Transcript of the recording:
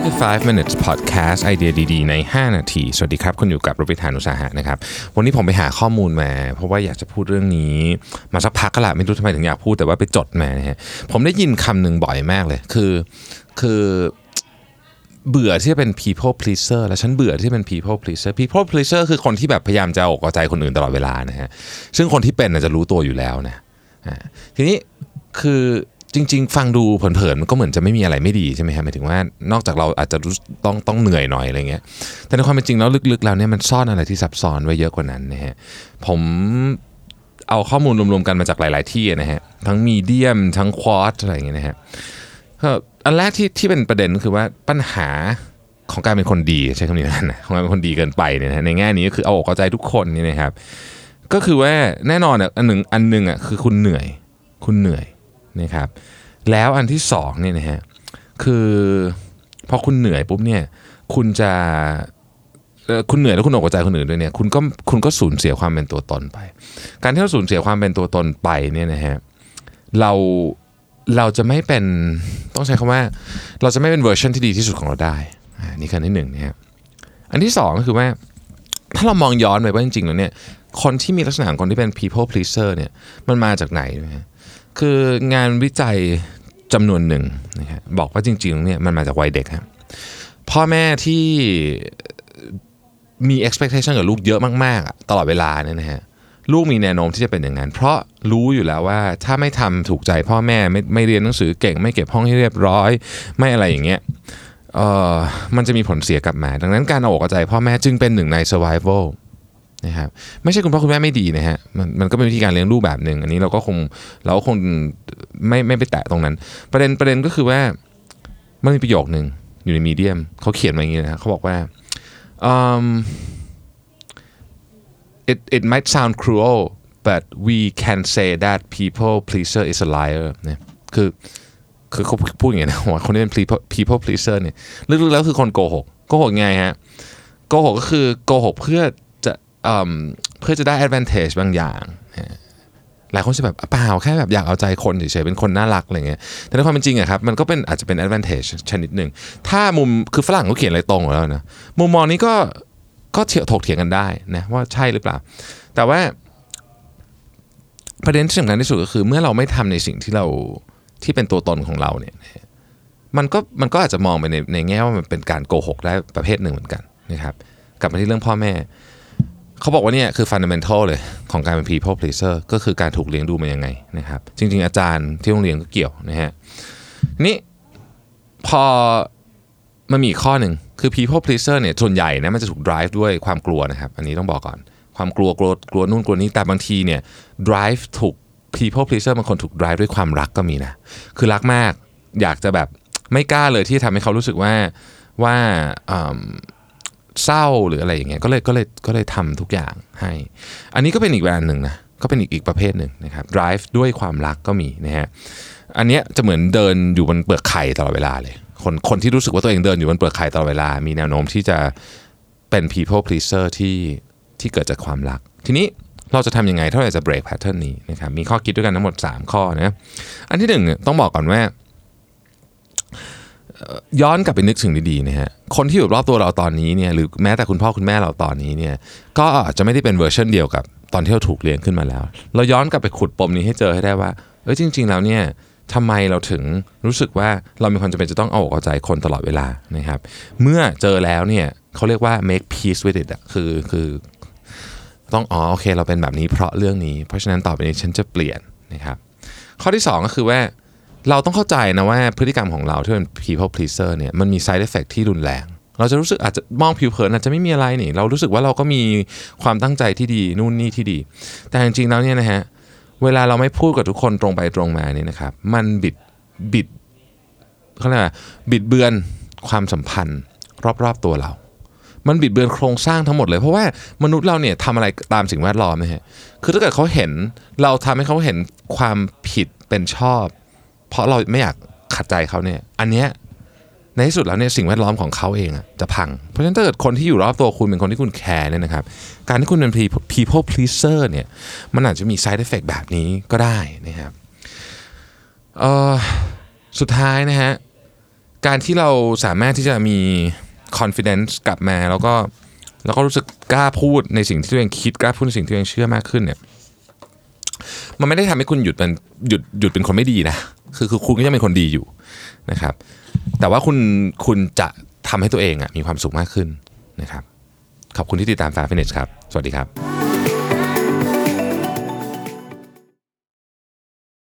นี่คือ 5 minutes podcast ไอเดียดีๆ ใน 5 นาที สวัสดีครับ คุณอยู่กับรบิธานอุสาหะนะครับ วันนี้ผมไปหาข้อมูลมา เพราะว่าอยากจะพูดเรื่องนี้ มาสักพักก็ละไม่รู้ทำไมถึงอยากพูดแต่ว่าไปจดมานะฮะ ผมได้ยินคำหนึ่งบ่อยมากเลย คือคือเบื่อที่จะเป็น people pleaser และฉันเบื่อที่เป็น people pleaser people pleaser คือคนที่แบบพยายามจะอกเอาใจคนอื่นตลอดเวลานะฮะ ซึ่งคนที่เป็นจะรู้ตัวอยู่แล้วนะทีนี้คือ จริง ๆ ฟังดูเผินๆมันก็เหมือนจะไม่มีอะไรไม่ดีใช่ไหมฮะหมายถึงว่านอกจากเราอาจจะรู้ต้องต้องเหนื่อยหน่อยอะไรเงี้ยแต่ในความเป็นจริงแล้วลึกๆแล้วเนี่ยมันซ่อนอะไรที่ซับซ้อนไว้เยอะกว่านั้นนะฮะผมเอาข้อมูลรวมๆกันมาจากหลาย ๆ ที่นะฮะทั้งมีเดียมทั้งควอตอะไรเงี้ยนะฮะก็อันแรกที่ที่เป็นประเด็นก็คือว่าปัญหาของการเป็นคนดีใช้คำนี้นนะของการเป็นคนดีเกินไปเนี่ยนะในแง่นี้ก็คือเอาอกเอาใจทุกคนนี่นะครับ ก็คือว่าแน่นอนอะอันหนึ่งอันหนึ่งอะคือคุณเหนื่อย คุณเหนื่อย นะครับแล้วอันที่สองเนี่ยนะฮะคือพอคุณเหนื่อยปุ๊บเนี่ยคุณจะคุณเหนื่อยแล้วคุณอกเอาใจคนอื่นด้วยเนี่ยคุณก็คุณก็สูญเสียความเป็นตัวตนไป การที่เราสูญเสียความเป็นตัวตนไปเนี่ยนะฮะเราเราจะไม่เป็นต้องใช้คำว่า เราจะไม่เป็นเวอร์ชันที่ดีที่สุดของเราได้อ่านี่คืออันที่หนึ่งนะครับอันที่สองก็คือว่าถ้าเรามองย้อนไปว่าจริงๆแล้วเนี่ยคนที่มีลักษณะของคนที่เป็น people pleaser เนี่ยมันมาจากไหนนะฮะ คืองานวิจัยจำนวนหนึ่งนะครับบอกว่าจริงๆเนี่ยมันมาจากวัยเด็กครับพ่อแม่ที่มี expectation กับลูกเยอะมากๆ ตลอดเวลาเนี่ยนะฮะลูกมีแนวโน้มที่จะเป็นอย่างนั้น เพราะรู้อยู่แล้วว่าถ้าไม่ทำถูกใจพ่อแม่ไม่ไม่เรียนหนังสือเก่ง ไม่เก็บห้องให้เรียบร้อย ไม่อะไรอย่างเงี้ยเอ่อมันจะมีผลเสียกลับมา ดังนั้นการเอาอกเอาใจพ่อแม่จึงเป็นหนึ่งใน survival นะครับไม่ใช่คุณพ่อคุณแม่ไม่ดีนะฮะมันมันก็เป็นวิธีการเลี้ยงลูกแบบหนึ่งอันนี้เราก็คงเราก็คงไม่ไม่ไปแตะตรงนั้น ประเด็นประเด็นก็คือว่ามันมีประโยคหนึ่งอยู่ในมีเดียมเขาเขียนมาอย่างนี้นะฮะเขาบอกว่า um, it it might sound cruel but we can say that people pleaser is a liar เนี่ยคือคือเขาพูดอย่างนี้นะว่าคนที่เป็น people people pleaser เนี่ยลึกๆแล้วคือคนโกหกโกหกไงฮะโกหกก็คือโกหกเพื่อ เพื่อจะได้ advantage บางอย่างหลายคนจะแบบเปล่าแค่แบบอยากเอาใจคนเฉยๆเป็นคนน่ารักอะไรเงี้ยแต่ในความเป็นจริงอะครับมันก็เป็นอาจจะเป็น advantage ชนิดหนึ่งถ้ามุมคือฝรั่งเขาเขียนอะไรตรงแล้วนะมุมมองนี้ก็ก็เถียงถกเถียงกันได้นะว่าใช่หรือเปล่า แต่ว่าประเด็นที่สำคัญที่สุดก็คือ เมื่อเราไม่ทำในสิ่งที่เราที่เป็นตัวตนของเราเนี่ยมันก็มันก็อาจจะมองไปในในแง่ว่ามันเป็นการโกหกได้ประเภทหนึ่งเหมือนกันนะครับกลับมาที่เรื่องพ่อแม่ เขาบอกว่าเนี่ยคือ fundamental เลยของการเป็น people pleaser ก็คือการถูกเลี้ยงดูมายังไงนะครับ จริง ๆ อาจารย์ที่โรงเรียนก็เกี่ยวนะฮะนี่พอมันมีอีกข้อหนึ่งคือ people pleaser เนี่ยส่วนใหญ่นะมันจะถูก drive ด้วยความกลัวนะครับ อันนี้ต้องบอกก่อน ความกลัวกลัวกลัวนู่นกลัวนี้แต่บางทีเนี่ย drive ถูก people pleaser บางคนถูก drive ด้วยความรักก็มีนะคือรักมากอยากจะแบบไม่กล้าเลยที่ทำให้เขารู้สึกว่าว่าอืม เศร้าหรืออะไรอย่างเงี้ยก็เลยก็เลยก็เลยทำทุกอย่างให้ อันนี้ก็เป็นอีกแบบหนึ่งนะก็เป็นอีกอีกประเภทหนึ่งนะครับ drive ด้วยความรักก็มีนะฮะอันเนี้ยจะเหมือนเดินอยู่บนเปลือกไข่ตลอดเวลาเลยคนคนที่รู้สึกว่าตัวเองเดินอยู่บนเปลือกไข่ตลอดเวลา มีแนวโน้มที่จะเป็น people pleaser ที่ที่เกิดจากความรัก ทีนี้เราจะทำยังไงถ้าเราจะ break pattern นี้นะครับมีข้อคิดด้วยกันทั้งหมด 3 ข้อนะอันที่หนึ่งเนี่ยต้องบอกก่อนว่า ย้อนกลับไปนึกถึงดีๆนะฮะคนที่อยู่รอบตัวเราตอนนี้เนี่ยหรือแม้แต่คุณพ่อคุณแม่เราตอนนี้เนี่ยก็อาจจะไม่ได้เป็นเวอร์ชันเดียวกับตอนที่เราถูกเลี้ยงขึ้นมาแล้ว เราย้อนกลับไปขุดปมนี้ให้เจอให้ได้ว่าเอ้ยจริง ๆ แล้วเนี่ยทำไมเราถึงรู้สึกว่าเรามีความจำเป็นจะต้องเอาอกเอาใจคนตลอดเวลานะครับ เมื่อเจอแล้วเนี่ยเขาเรียกว่า make peace with it อะคือคือต้องอ๋อโอเค เราเป็นแบบนี้เพราะเรื่องนี้ เพราะฉะนั้นต่อไปนี้ฉันจะเปลี่ยนนะครับ ข้อที่ 2 ก็คือว่า เราต้องเข้าใจนะว่าพฤติกรรมของเราที่เป็น people pleaser เนี่ยมันมี side effect ที่รุนแรง เราจะรู้สึกอาจจะมองผิวเผินอาจจะไม่มีอะไรนี่ เรารู้สึกว่าเราก็มีความตั้งใจที่ดีนู่นนี่ที่ดี แต่จริงๆแล้วเนี่ยนะฮะเวลาเราไม่พูดกับทุกคนตรงไปตรงมาเนี่ยนะครับมันบิดบิดเขาเรียกว่าบิดเบือนความสัมพันธ์รอบๆตัวเรา มันบิดเบือนโครงสร้างทั้งหมดเลยเพราะว่ามนุษย์เราเนี่ยทำอะไรตามสิ่งแวดล้อมนะฮะคือถ้าเกิดเขาเห็นเราทำให้เขาเห็นความผิดเป็นชอบ เพราะเราไม่อยากขัดใจเขาเนี่ย อันเนี้ยในที่สุดแล้วเนี่ยสิ่งแวดล้อมของเขาเองอะจะพัง เพราะฉะนั้นถ้าเกิดคนที่อยู่รอบตัวคุณเป็นคนที่คุณแคร์เนี่ยนะครับ การที่คุณเป็น people pleaser เนี่ย มันอาจจะมี side effect แบบนี้ก็ได้นะครับสุดท้ายนะฮะ การที่เราสามารถที่จะมี confidence กลับมาแล้วก็แล้วก็รู้สึกกล้าพูดในสิ่งที่ตัวเองคิดกล้าพูดในสิ่งที่ตัวเองเชื่อมากขึ้นเนี่ย มันไม่ได้ทำให้คุณหยุดเป็นหยุดหยุดเป็นคนไม่ดีนะ คือคือคุณก็ยังเป็นคนดีอยู่นะครับ แต่ว่าคุณคุณจะทำให้ตัวเองอะมีความสุขมากขึ้นนะครับ ขอบคุณที่ติดตาม f a ฟิ n น s ครับ สวัสดีครับ